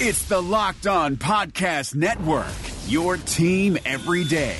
It's the Locked On Podcast Network, your team every day.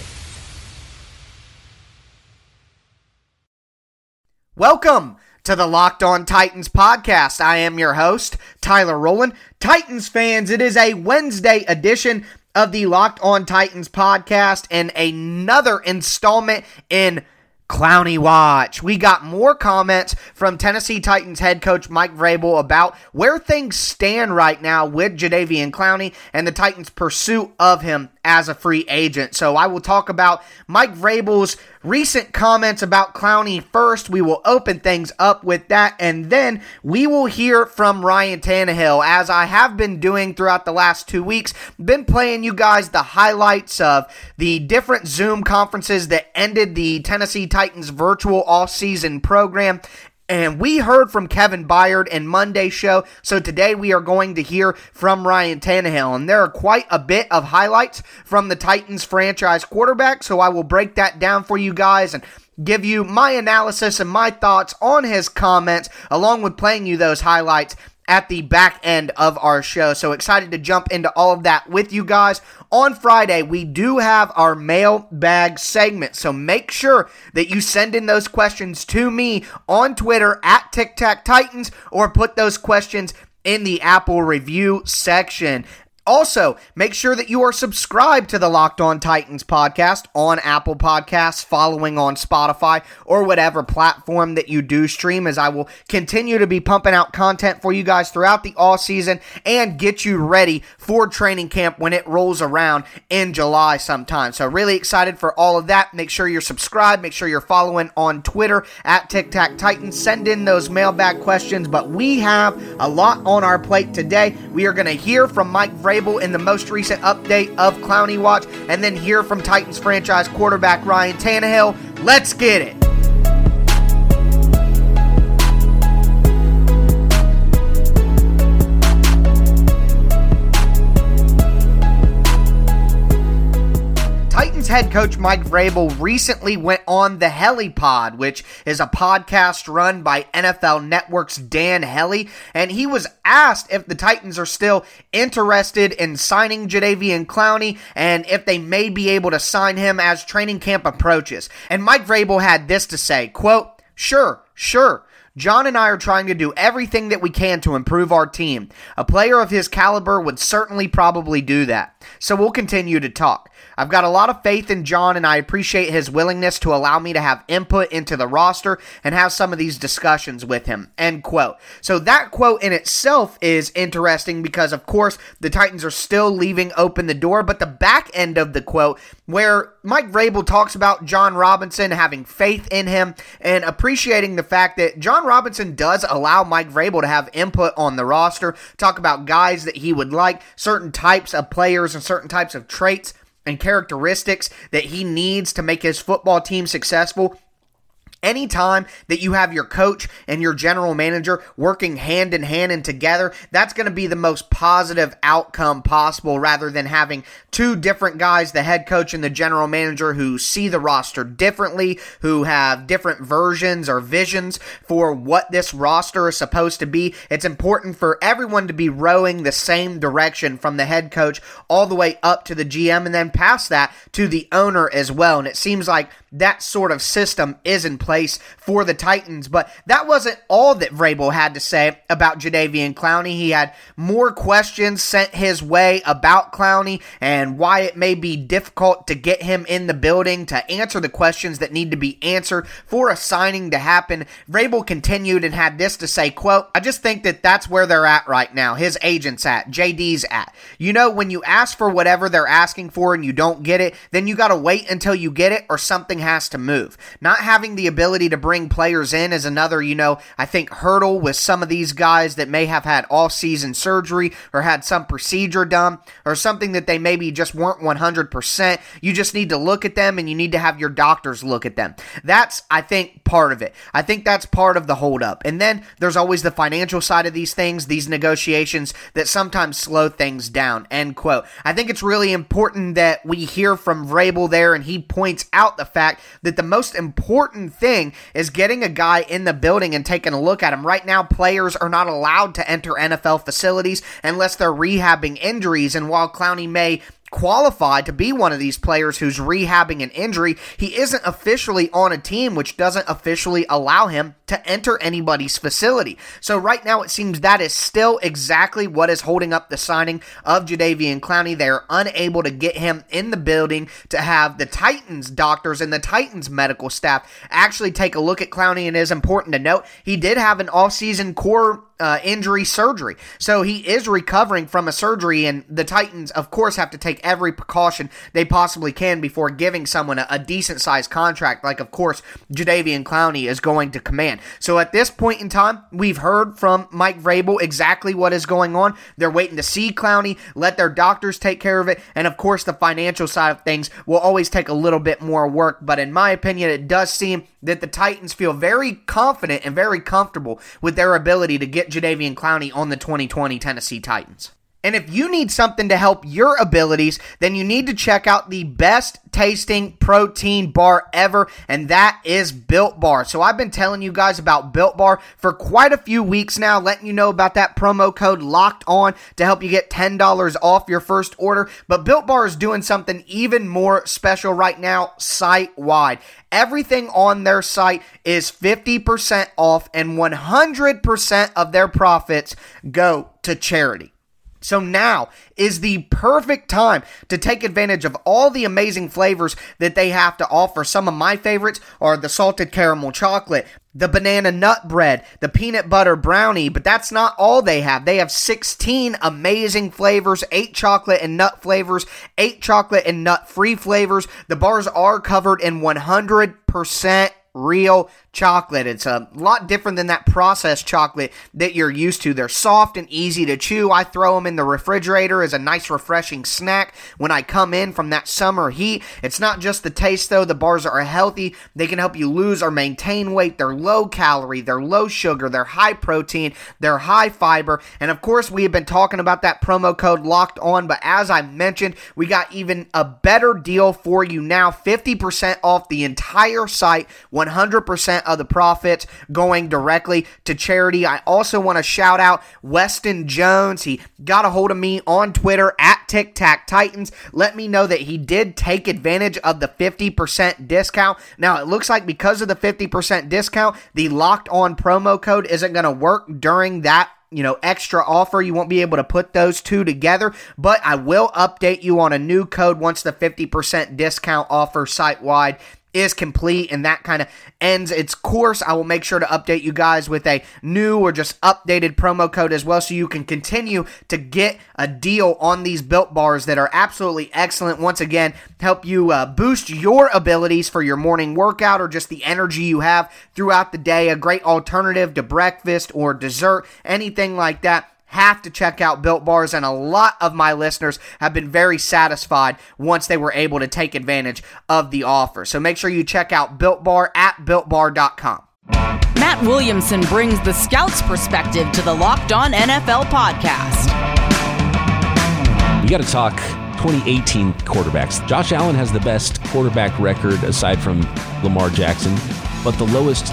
Welcome to the Locked On Titans podcast. I am your host, Tyler Rowland. Titans fans, it is a Wednesday edition of the Locked On Titans podcast and another installment in Clowney Watch. We got more comments from Tennessee Titans head coach Mike Vrabel about where things stand right now with Jadeveon Clowney and the Titans' pursuit of him as a free agent. So I will talk about Mike Vrabel's recent comments about Clowney first. We will open things up with that, and then we will hear from Ryan Tannehill, as I have been doing throughout the last two weeks. Been playing you guys the highlights of the different Zoom conferences that ended the Tennessee Titans virtual off-season program. And we heard from Kevin Byard in Monday's show. So today we are going to hear from Ryan Tannehill. And there are quite a bit of highlights from the Titans franchise quarterback. So I will break that down for you guys and give you my analysis and my thoughts on his comments, along with playing you those highlights at the back end of our show. So excited to jump into all of that with you guys. On Friday, we do have our mailbag segment. So make sure that you send in those questions to me on Twitter at Tic Tac Titans or put those questions in the Apple review section. Also, make sure that you are subscribed to the Locked On Titans podcast on Apple Podcasts, following on Spotify, or whatever platform that you do stream, as I will continue to be pumping out content for you guys throughout the all season and get you ready for training camp when it rolls around in July sometime. So, really excited for all of that. Make sure you're subscribed. Make sure you're following on Twitter at Tic Tac Titans. Send in those mailbag questions, but we have a lot on our plate today. We are going to hear from Mike Vrabel in the most recent update of Clowney Watch, and then hear from Titans franchise quarterback Ryan Tannehill. Let's get it. Head coach Mike Vrabel recently went on the HeliPod, which is a podcast run by NFL Network's Dan Hellie, and he was asked if the Titans are still interested in signing Jadeveon Clowney and if they may be able to sign him as training camp approaches. And Mike Vrabel had this to say, quote, Sure, sure. Jon and I are trying to do everything that we can to improve our team. A player of his caliber would certainly probably do that. So we'll continue to talk. I've got a lot of faith in Jon, and I appreciate his willingness to allow me to have input into the roster and have some of these discussions with him. End quote. So that quote in itself is interesting because, of course, the Titans are still leaving open the door, but the back end of the quote, where Mike Vrabel talks about Jon Robinson having faith in him and appreciating the fact that Jon Robinson does allow Mike Vrabel to have input on the roster, talk about guys that he would like, certain types of players and certain types of traits and characteristics that he needs to make his football team successful. Anytime that you have your coach and your general manager working hand in hand and together, that's going to be the most positive outcome possible rather than having two different guys, the head coach and the general manager, who see the roster differently, who have different versions or visions for what this roster is supposed to be. It's important for everyone to be rowing the same direction from the head coach all the way up to the GM and then past that to the owner as well. And it seems like that sort of system is in place for the Titans. But that wasn't all that Vrabel had to say about Jadeveon Clowney. He had more questions sent his way about Clowney and why it may be difficult to get him in the building to answer the questions that need to be answered for a signing to happen. Vrabel continued and had this to say, quote, I just think that that's where they're at right now. His agent's at, JD's at. You know, when you ask for whatever they're asking for and you don't get it, then you got to wait until you get it or something has to move. Not having the ability to bring players in is another, you know, I think hurdle with some of these guys that may have had off season surgery or had some procedure done or something that they maybe just weren't 100%. You just need to look at them and you need to have your doctors look at them. That's, I think, part of it. I think that's part of the holdup. And then there's always the financial side of these things, these negotiations that sometimes slow things down. End quote. I think it's really important that we hear from Vrabel there and he points out the fact that the most important thing is getting a guy in the building and taking a look at him. Right now, players are not allowed to enter NFL facilities unless they're rehabbing injuries. And while Clowney may qualified to be one of these players who's rehabbing an injury. He isn't officially on a team, which doesn't officially allow him to enter anybody's facility. So right now it seems that is still exactly what is holding up the signing of Jadeveon Clowney. They're unable to get him in the building to have the Titans doctors and the Titans medical staff actually take a look at Clowney. And it is important to note he did have an offseason core uh, injury surgery. So he is recovering from a surgery, and the Titans, of course, have to take every precaution they possibly can before giving someone a, a decent sized contract, like, of course, Jadeveon Clowney is going to command. So at this point in time, we've heard from Mike Vrabel exactly what is going on. They're waiting to see Clowney, let their doctors take care of it, and of course, the financial side of things will always take a little bit more work. But in my opinion, it does seem that the Titans feel very confident and very comfortable with their ability to get Jadeveon Clowney on the 2020 Tennessee Titans. And if you need something to help your abilities, then you need to check out the best tasting protein bar ever, and that is Built Bar. So I've been telling you guys about Built Bar for quite a few weeks now, letting you know about that promo code locked on to help you get $10 off your first order. But Built Bar is doing something even more special right now, site wide. Everything on their site is 50% off, and 100% of their profits go to charity. So now is the perfect time to take advantage of all the amazing flavors that they have to offer. Some of my favorites are the salted caramel chocolate, the banana nut bread, the peanut butter brownie, but that's not all they have. They have 16 amazing flavors, 8 chocolate and nut flavors, 8 chocolate and nut free flavors. The bars are covered in 100% real chocolate. It's a lot different than that processed chocolate that you're used to. They're soft and easy to chew. I throw them in the refrigerator as a nice, refreshing snack when I come in from that summer heat. It's not just the taste, though. The bars are healthy. They can help you lose or maintain weight. They're low calorie, they're low sugar, they're high protein, they're high fiber. And of course, we have been talking about that promo code locked on, but as I mentioned, we got even a better deal for you now 50% off the entire site, 100% of the profits going directly to charity. I also want to shout out Weston Jones. He got a hold of me on Twitter at Tic Tac Titans. Let me know that he did take advantage of the 50% discount. Now, it looks like because of the 50% discount, the locked on promo code isn't going to work during that you know, extra offer. You won't be able to put those two together, but I will update you on a new code once the 50% discount offer site wide is complete and that kind of ends its course. I will make sure to update you guys with a new or just updated promo code as well so you can continue to get a deal on these built bars that are absolutely excellent. Once again, help you uh, boost your abilities for your morning workout or just the energy you have throughout the day. A great alternative to breakfast or dessert, anything like that have to check out Built Bars, and a lot of my listeners have been very satisfied once they were able to take advantage of the offer. So make sure you check out Built Bar at BuiltBar.com. Matt Williamson brings the scout's perspective to the Locked On NFL podcast. We got to talk 2018 quarterbacks. Josh Allen has the best quarterback record aside from Lamar Jackson, but the lowest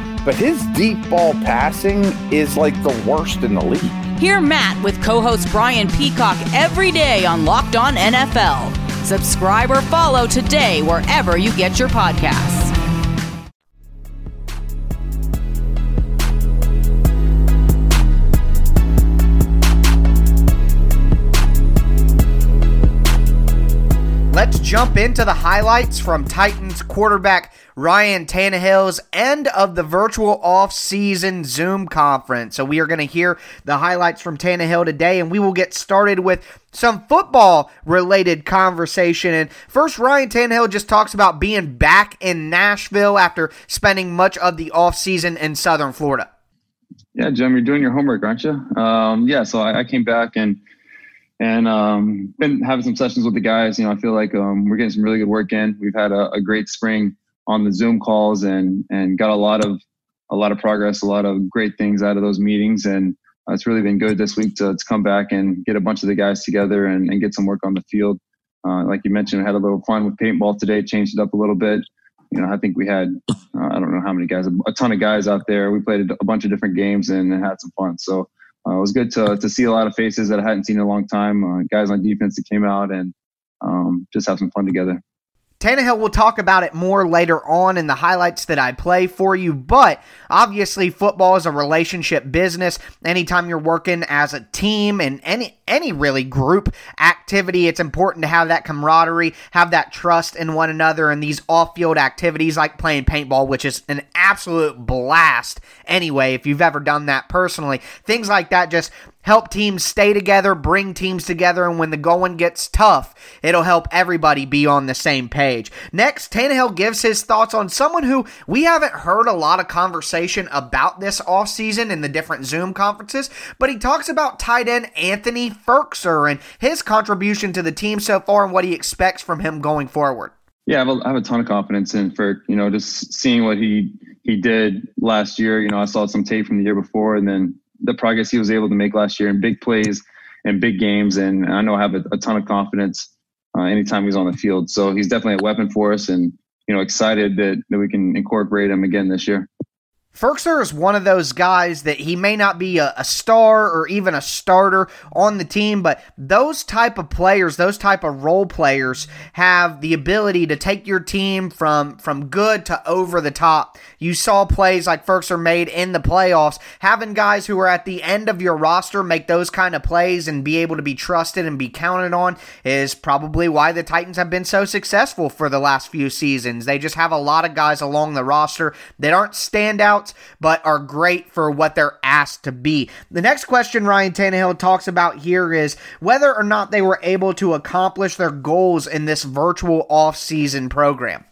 but his deep ball passing is like the worst in the league. Hear Matt with co host Brian Peacock every day on Locked On NFL. Subscribe or follow today wherever you get your podcasts. Let's jump into the highlights from Titans quarterback Ryan Tannehill's end of the virtual off-season Zoom conference. So we are going to hear the highlights from Tannehill today, and we will get started with some football-related conversation. And first, Ryan Tannehill just talks about being back in Nashville after spending much of the off-season in Southern Florida. Yeah, Jim, you're doing your homework, aren't you? Um, yeah, so I, I came back and and um, been having some sessions with the guys. You know, I feel like um, we're getting some really good work in. We've had a, a, great spring on the Zoom calls and and got a lot of a lot of progress, a lot of great things out of those meetings, and uh, it's really been good this week to, to come back and get a bunch of the guys together and, and get some work on the field. Uh, like you mentioned, had a little fun with paintball today, changed it up a little bit. You know, I think we had uh, I don't know how many guys, a ton of guys out there. We played a bunch of different games and, and had some fun. So uh, it was good to to see a lot of faces that I hadn't seen in a long time. Uh, guys on defense that came out and um, just have some fun together. Tannehill will talk about it more later on in the highlights that I play for you, but obviously football is a relationship business. Anytime you're working as a team and any any really group activity, it's important to have that camaraderie, have that trust in one another and these off-field activities like playing paintball, which is an absolute blast anyway if you've ever done that personally. Things like that just help teams stay together, bring teams together, and when the going gets tough, it'll help everybody be on the same page. Next, Tannehill gives his thoughts on someone who we haven't heard a lot of conversation about this offseason in the different Zoom conferences, but he talks about tight end Anthony Firkser and his contribution to the team so far and what he expects from him going forward. Yeah, I have, a, I have a ton of confidence in Firk. You know, just seeing what he he did last year. You know, I saw some tape from the year before, and then the progress he was able to make last year in big plays and big games. And I know I have a, a ton of confidence uh, anytime he's on the field. So he's definitely a weapon for us, and you know, excited that that we can incorporate him again this year. Firkser is one of those guys that he may not be a, a, star or even a starter on the team, but those type of players, those type of role players have the ability to take your team from from good to over the top. You saw plays like Firkser made in the playoffs. Having guys who are at the end of your roster make those kind of plays and be able to be trusted and be counted on is probably why the Titans have been so successful for the last few seasons. They just have a lot of guys along the roster that aren't but are great for what they're asked to be. The next question Ryan Tannehill talks about here is whether or not they were able to accomplish their goals in this virtual off-season program.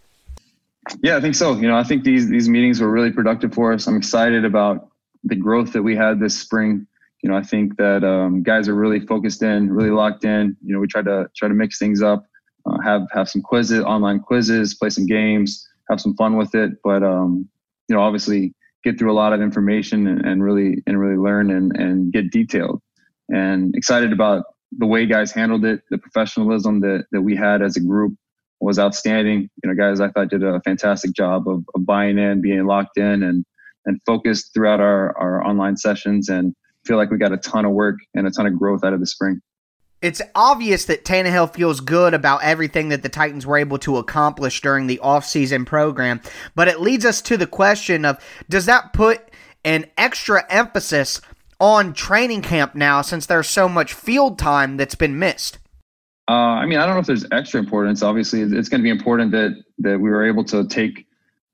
Yeah, I think so. You know, I think these these meetings were really productive for us. I'm excited about the growth that we had this spring. You know, I think that um, guys are really focused in, really locked in. You know, we try to try to mix things up, uh, have have some quizzes, online quizzes, play some games, have some fun with it. But um, you know, obviously, get through a lot of information and, and really and really learn and, and get detailed. And excited about the way guys handled it the professionalism that, that we had as a group was outstanding. You know guys i thought did a fantastic job of, of buying in being locked in and and focused throughout our, our online sessions and feel like we got a ton of work and a ton of growth out of the spring it's obvious that Tannehill feels good about everything that the Titans were able to accomplish during the offseason program, but it leads us to the question of does that put an extra emphasis on training camp now since there's so much field time that's been missed? Uh, I mean, I don't know if there's extra importance. Obviously, it's going to be important that that we were able to take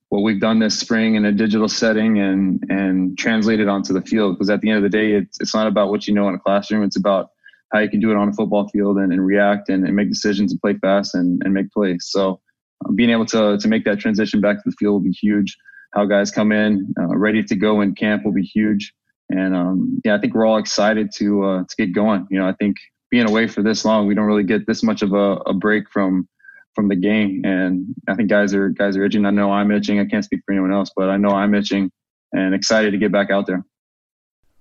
what we've done this spring in a digital setting and and translate it onto the field. Because at the end of the day, it's it's not about what you know in a classroom. It's about how you can do it on a football field and, and react and, and, make decisions and play fast and, and make plays. So um, being able to, to make that transition back to the field will be huge. How guys come in uh, ready to go in camp will be huge. And um, yeah, I think we're all excited to uh, to get going. You know, I think being away for this long, we don't really get this much of a, a break from from the game. And I think guys are guys are itching. I know I'm itching. I can't speak for anyone else, but I know I'm itching and excited to get back out there.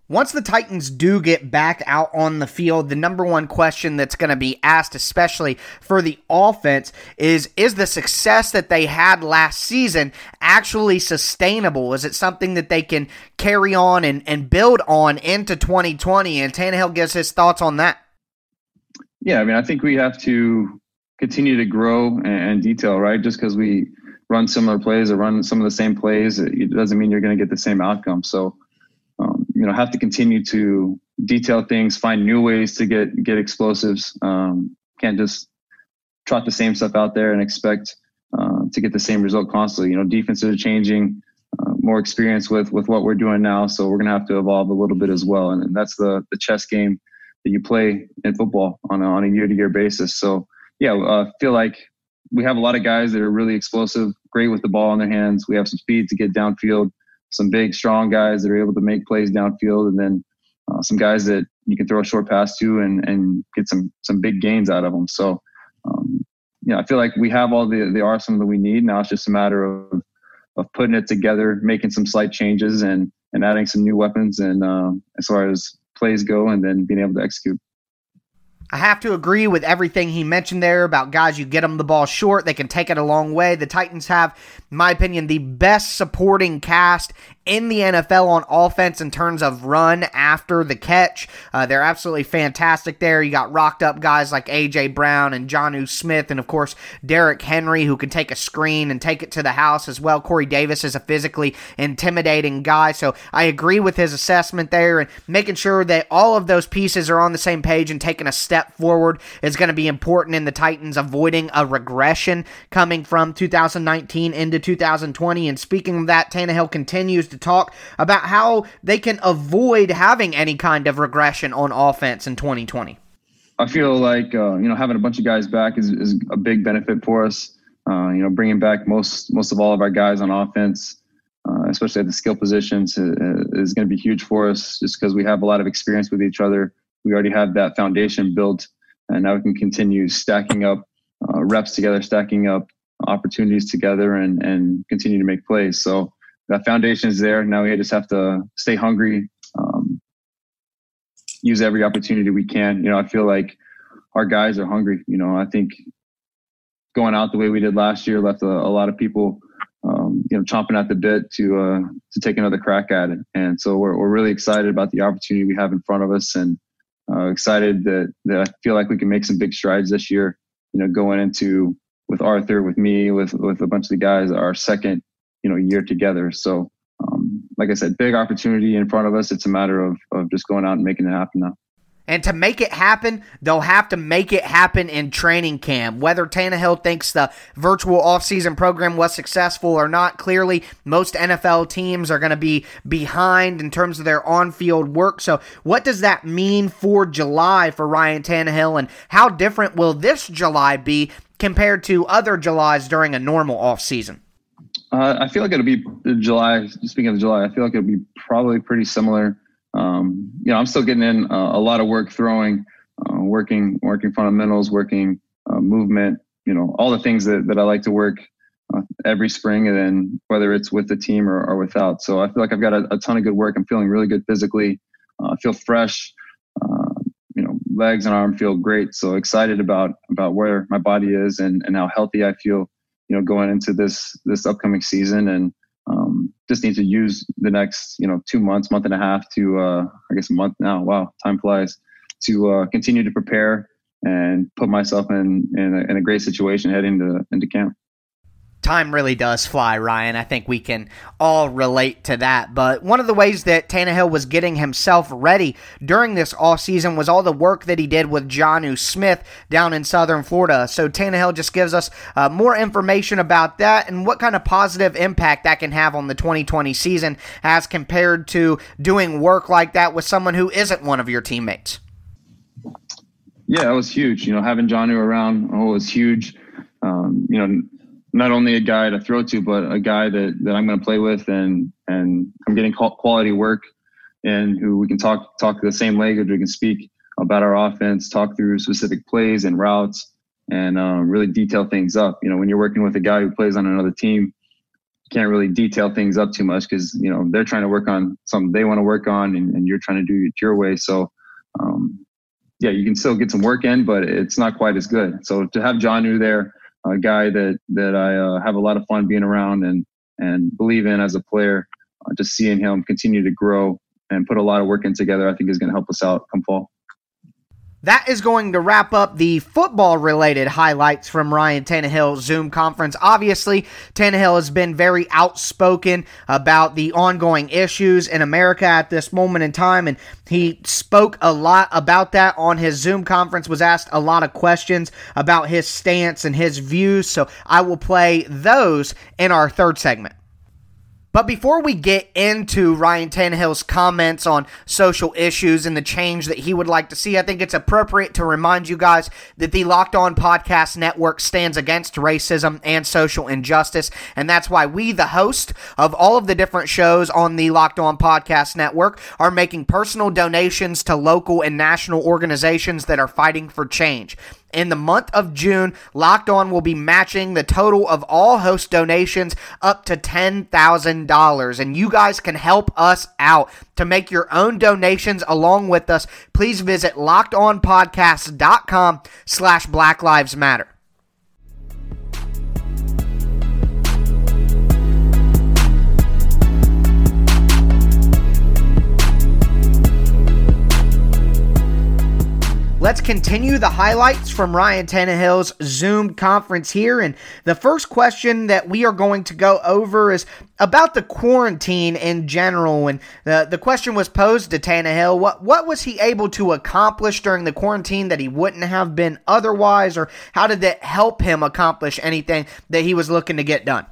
Once the Titans do get back out on the field, the number one question that's going to be asked, especially for the offense, is Is the success that they had last season actually sustainable? Is it something that they can carry on and, and build on into 2020? And Tannehill gives his thoughts on that. Yeah, I mean, I think we have to continue to grow and, detail, right? Just because we run similar plays or run some of the same plays, it doesn't mean you're going to get the same outcome. So, you know have to continue to detail things, find new ways to get get explosives. Um, can't just trot the same stuff out there and expect uh, to get the same result constantly. You know, defenses are changing, uh, more experience with with what we're doing now, so we're to have to evolve a little bit as well. And, and that's the the chess game that you play in football on a, on a year to year basis. So yeah, I uh, feel like we have a lot of guys that are really explosive, great with the ball in their hands. We have some speed to get downfield, some big, strong guys that are able to make plays downfield, and then uh, some guys that you can throw a short pass to and, and get some some big gains out of them. So, um, yeah, I feel like we have all the the arsenal that we need. Now it's just a matter of of putting it together, making some slight changes, and and adding some new weapons, and uh, as far as plays go, and then being able to execute. I have to agree with everything he mentioned there about guys, you get them the ball short, they can take it a long way. The Titans have, in my opinion, the best supporting cast in the NFL on offense in terms of run after the catch. Uh, they're absolutely fantastic there. You got rocked up guys like A.J. Brown and Jonnu Smith, and of course, Derrick Henry, who can take a screen and take it to the house as well. Corey Davis is a physically intimidating guy. So I agree with his assessment there, and making sure that all of those pieces are on the same page and taking a step forward is going to be important in the Titans avoiding a regression coming from 2019 into 2020. And speaking of that, Tannehill continues to talk about how they can avoid having any kind of regression on offense in 2020. I feel like uh, you know having a bunch of guys back is, is a big benefit for us. Uh, you know, bringing back most most of all of our guys on offense, uh, especially at the skill positions, uh, is going to be huge for us. Just because we have a lot of experience with each other, we already have that foundation built, and now we can continue stacking up uh, reps together, stacking up opportunities together, and and continue to make plays. So that foundation is there. Now we just have to stay hungry, um, use every opportunity we can. You know, I feel like our guys are hungry. You know, I think going out the way we did last year left a, a lot of people, um, you know, chomping at the bit to uh, to take another crack at it. And so we're we're really excited about the opportunity we have in front of us, and uh, excited that that I feel like we can make some big strides this year. You know, going into with Arthur, with me, with with a bunch of the guys, our second you know year together. So um, like I said, big opportunity in front of us. It's a matter of of just going out and making it happen now. And to make it happen, they'll have to make it happen in training camp. Whether Tannehill thinks the virtual offseason program was successful or not, clearly most NFL teams are going to be behind in terms of their on field work. So, what does that mean for July for Ryan Tannehill, and how different will this July be compared to other Julys during a normal offseason? Uh, I feel like it'll be July. Speaking of July, I feel like it'll be probably pretty similar. Um, you know, I'm still getting in uh, a lot of work throwing, uh, working, working fundamentals, working uh, movement. You know, all the things that, that I like to work uh, every spring, and then whether it's with the team or, or without. So I feel like I've got a, a, ton of good work. I'm feeling really good physically. Uh, I feel fresh. you know, legs and arm feel great. So excited about about where my body is and and how healthy I feel you know, going into this this upcoming season, and um, just need to use the next you know two months, month and a half to uh, I guess a month now. Wow, time flies. To uh, continue to prepare and put myself in in a, in a great situation heading to into camp time really does fly, Ryan. I think we can all relate to that. But one of the ways that Tannehill was getting himself ready during this off season was all the work that he did with Jonnu Smith down in Southern Florida. So Tannehill just gives us uh, more information about that and what kind of positive impact that can have on the 2020 season as compared to doing work like that with someone who isn't one of your teammates. Yeah, it was huge. You know, having Jonnu around oh, was huge. Um, you know, not only a guy to throw to, but a guy that, that I'm going to play with and and I'm getting quality work and who we can talk talk the same language. We can speak about our offense, talk through specific plays and routes, and um, really detail things up. You know, when you're working with a guy who plays on another team, you can't really detail things up too much because you know they're trying to work on something they want to work on, and, and you're trying to do it your way. So. Um, yeah, you can still get some work in, but it's not quite as good. So to have Jonnu there, a guy that that I uh, have a lot of fun being around and and believe in as a player. Uh, just seeing him continue to grow and put a lot of work in together, I think is going to help us out come fall. That is going to wrap up the football related highlights from Ryan Tannehill's Zoom conference. Obviously, Tannehill has been very outspoken about the ongoing issues in America at this moment in time, and he spoke a lot about that on his Zoom conference, was asked a lot of questions about his stance and his views. So I will play those in our third segment. But before we get into Ryan Tannehill's comments on social issues and the change that he would like to see, I think it's appropriate to remind you guys that the Locked On Podcast Network stands against racism and social injustice. And that's why we, the host of all of the different shows on the Locked On Podcast Network, are making personal donations to local and national organizations that are fighting for change in the month of June, Locked On will be matching the total of all host donations up to $10,000. And you guys can help us out to make your own donations along with us. Please visit lockedonpodcast.com slash Black Lives Matter. Let's continue the highlights from Ryan Tannehill's Zoom conference here. And the first question that we are going to go over is about the quarantine in general. And the, the question was posed to Tannehill what, what was he able to accomplish during the quarantine that he wouldn't have been otherwise? Or how did that help him accomplish anything that he was looking to get done?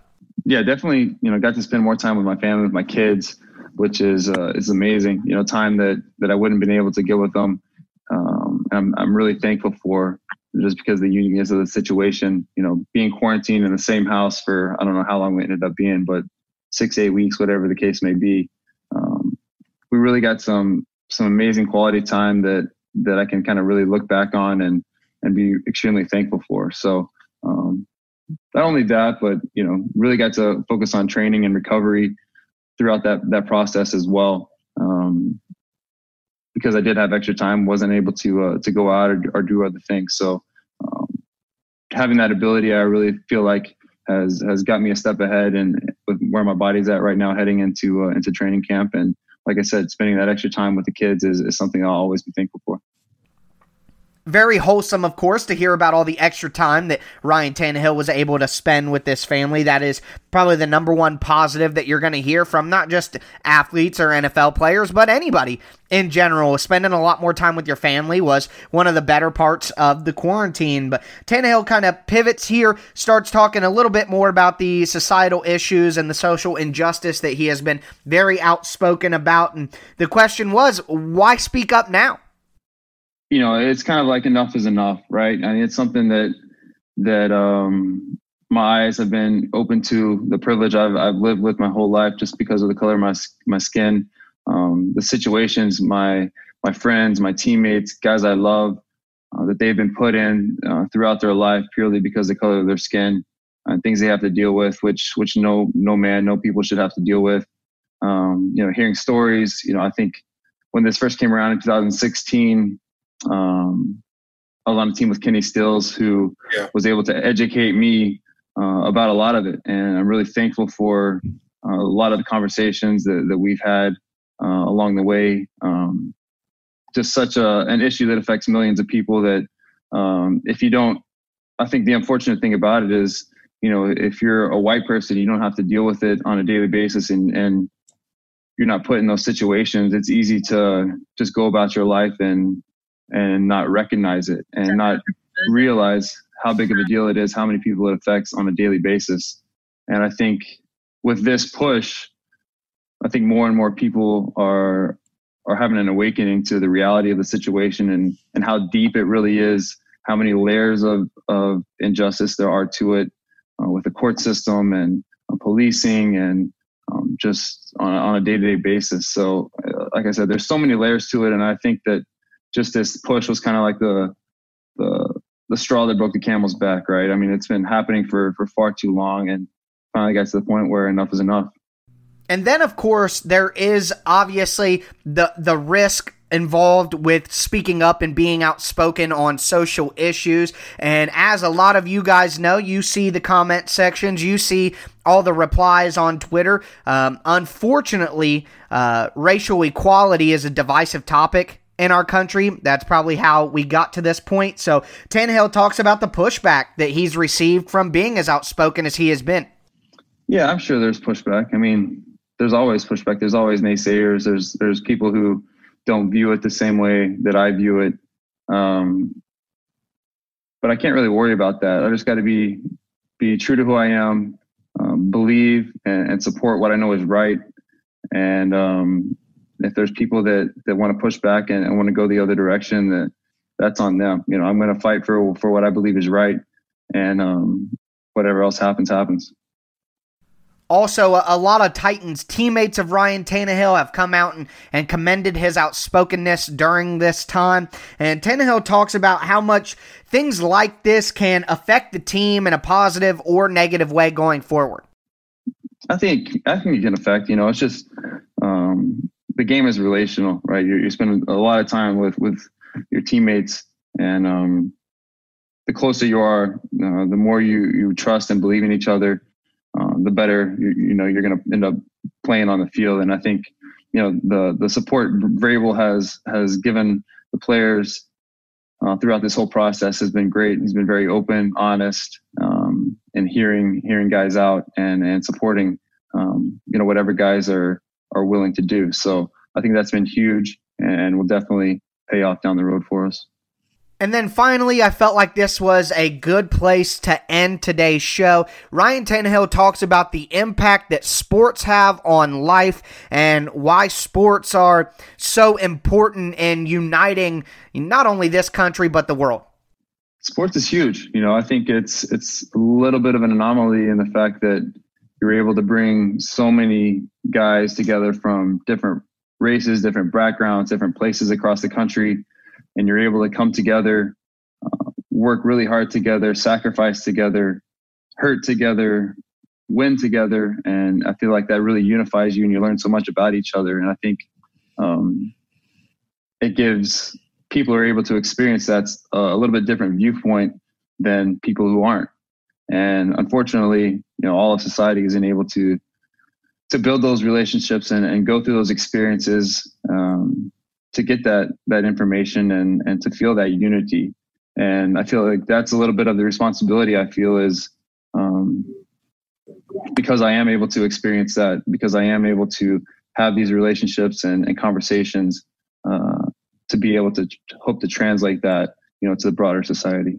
Yeah, definitely. You know, got to spend more time with my family, with my kids, which is uh, is amazing. You know, time that that I wouldn't have been able to get with them um, I'm, I'm really thankful for just because the uniqueness of the situation, you know, being quarantined in the same house for, I don't know how long we ended up being, but six, eight weeks, whatever the case may be. Um, we really got some, some amazing quality time that, that I can kind of really look back on and, and be extremely thankful for. So, um, not only that, but, you know, really got to focus on training and recovery throughout that, that process as well. Um, because I did have extra time, wasn't able to uh, to go out or, or, do other things. So um, having that ability, I really feel like has has got me a step ahead and with where my body's at right now, heading into uh, into training camp. And like I said, spending that extra time with the kids is, is something I'll always be thankful for. Very wholesome, of course, to hear about all the extra time that Ryan Tannehill was able to spend with this family. That is probably the number one positive that you're going to hear from not just athletes or NFL players, but anybody in general. Spending a lot more time with your family was one of the better parts of the quarantine. But Tannehill kind of pivots here, starts talking a little bit more about the societal issues and the social injustice that he has been very outspoken about. And the question was, why speak up now? You know, it's kind of like enough is enough, right? I mean, it's something that that um, my eyes have been open to the privilege I've, I've lived with my whole life just because of the color of my my skin, um, the situations my my friends, my teammates, guys I love uh, that they've been put in uh, throughout their life purely because of the color of their skin and things they have to deal with, which which no no man, no people should have to deal with. Um, you know, hearing stories. You know, I think when this first came around in 2016, um, I was on a team with Kenny Stills, who yeah. was able to educate me uh, about a lot of it, and I'm really thankful for uh, a lot of the conversations that, that we've had uh, along the way. Um, just such a an issue that affects millions of people. That um, if you don't, I think the unfortunate thing about it is, you know, if you're a white person, you don't have to deal with it on a daily basis, and and you're not put in those situations. It's easy to just go about your life and and not recognize it and not realize how big of a deal it is, how many people it affects on a daily basis. And I think with this push, I think more and more people are are having an awakening to the reality of the situation and and how deep it really is, how many layers of of injustice there are to it, uh, with the court system and uh, policing and um, just on, on a day to day basis. So, uh, like I said, there's so many layers to it, and I think that just this push was kind of like the the the straw that broke the camel's back, right? I mean, it's been happening for for far too long, and finally got to the point where enough is enough. And then, of course, there is obviously the the risk involved with speaking up and being outspoken on social issues. And as a lot of you guys know, you see the comment sections, you see all the replies on Twitter. Um, unfortunately, uh, racial equality is a divisive topic in our country. That's probably how we got to this point. So Tannehill talks about the pushback that he's received from being as outspoken as he has been. Yeah, I'm sure there's pushback. I mean, there's always pushback. There's always naysayers. There's there's people who don't view it the same way that I view it. Um, but I can't really worry about that. I just got to be be true to who I am, um, believe and, and, support what I know is right. And um, if there's people that that want to push back and, and want to go the other direction, that that's on them. You know, I'm going to fight for for what I believe is right, and um, whatever else happens, happens. Also, a, a, lot of Titans teammates of Ryan Tannehill have come out and, and commended his outspokenness during this time. And Tannehill talks about how much things like this can affect the team in a positive or negative way going forward. I think I think it can affect. You know, it's just um, the game is relational, right? You're, you're, spending a lot of time with with your teammates, and um, the closer you are, uh, the more you you trust and believe in each other um, the better you, you know you're going to end up playing on the field. And I think you know the the support Vrabel has has given the players uh, throughout this whole process has been great. He's been very open, honest, um, and hearing hearing guys out and and supporting um, you know whatever guys are are willing to do. So I think that's been huge and will definitely pay off down the road for us. And then finally, I felt like this was a good place to end today's show. Ryan Tannehill talks about the impact that sports have on life and why sports are so important in uniting not only this country but the world. Sports is huge. You know, I think it's it's a little bit of an anomaly in the fact that you're able to bring so many guys together from different races, different backgrounds, different places across the country and you're able to come together, uh, work really hard together, sacrifice together, hurt together, win together, and I feel like that really unifies you, and you learn so much about each other. And I think um, it gives people are able to experience that a little bit different viewpoint than people who aren't. And unfortunately, you know, all of society isn't able to to build those relationships and, and go through those experiences um, to get that that information and and to feel that unity. And i feel like that's a little bit of the responsibility i feel is um, because i am able to experience that because i am able to have these relationships and, and conversations uh, to be able to hope to translate that you know to the broader society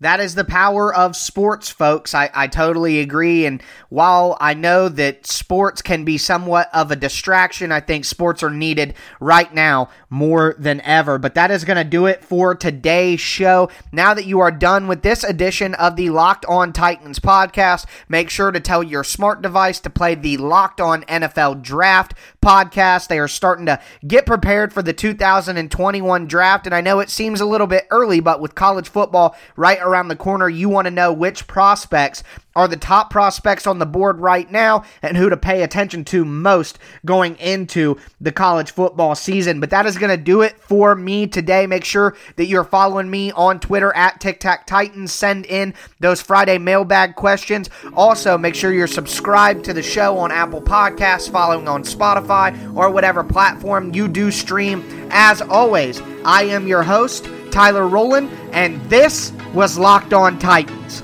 that is the power of sports, folks. I, I totally agree. And while I know that sports can be somewhat of a distraction, I think sports are needed right now more than ever. But that is going to do it for today's show. Now that you are done with this edition of the Locked On Titans podcast, make sure to tell your smart device to play the Locked On NFL Draft podcast. They are starting to get prepared for the 2021 draft. And I know it seems a little bit early, but with college football right around the corner, you want to know which prospects are the top prospects on the board right now and who to pay attention to most going into the college football season. But that is going to do it for me today. Make sure that you're following me on Twitter at Tic Tac Titans. Send in those Friday mailbag questions. Also, make sure you're subscribed to the show on Apple Podcasts, following on Spotify, or whatever platform you do stream. As always, I am your host, Tyler Rowland, and this was Locked On Titans.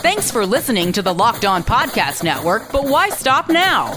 Thanks for listening to the Locked On Podcast Network, but why stop now?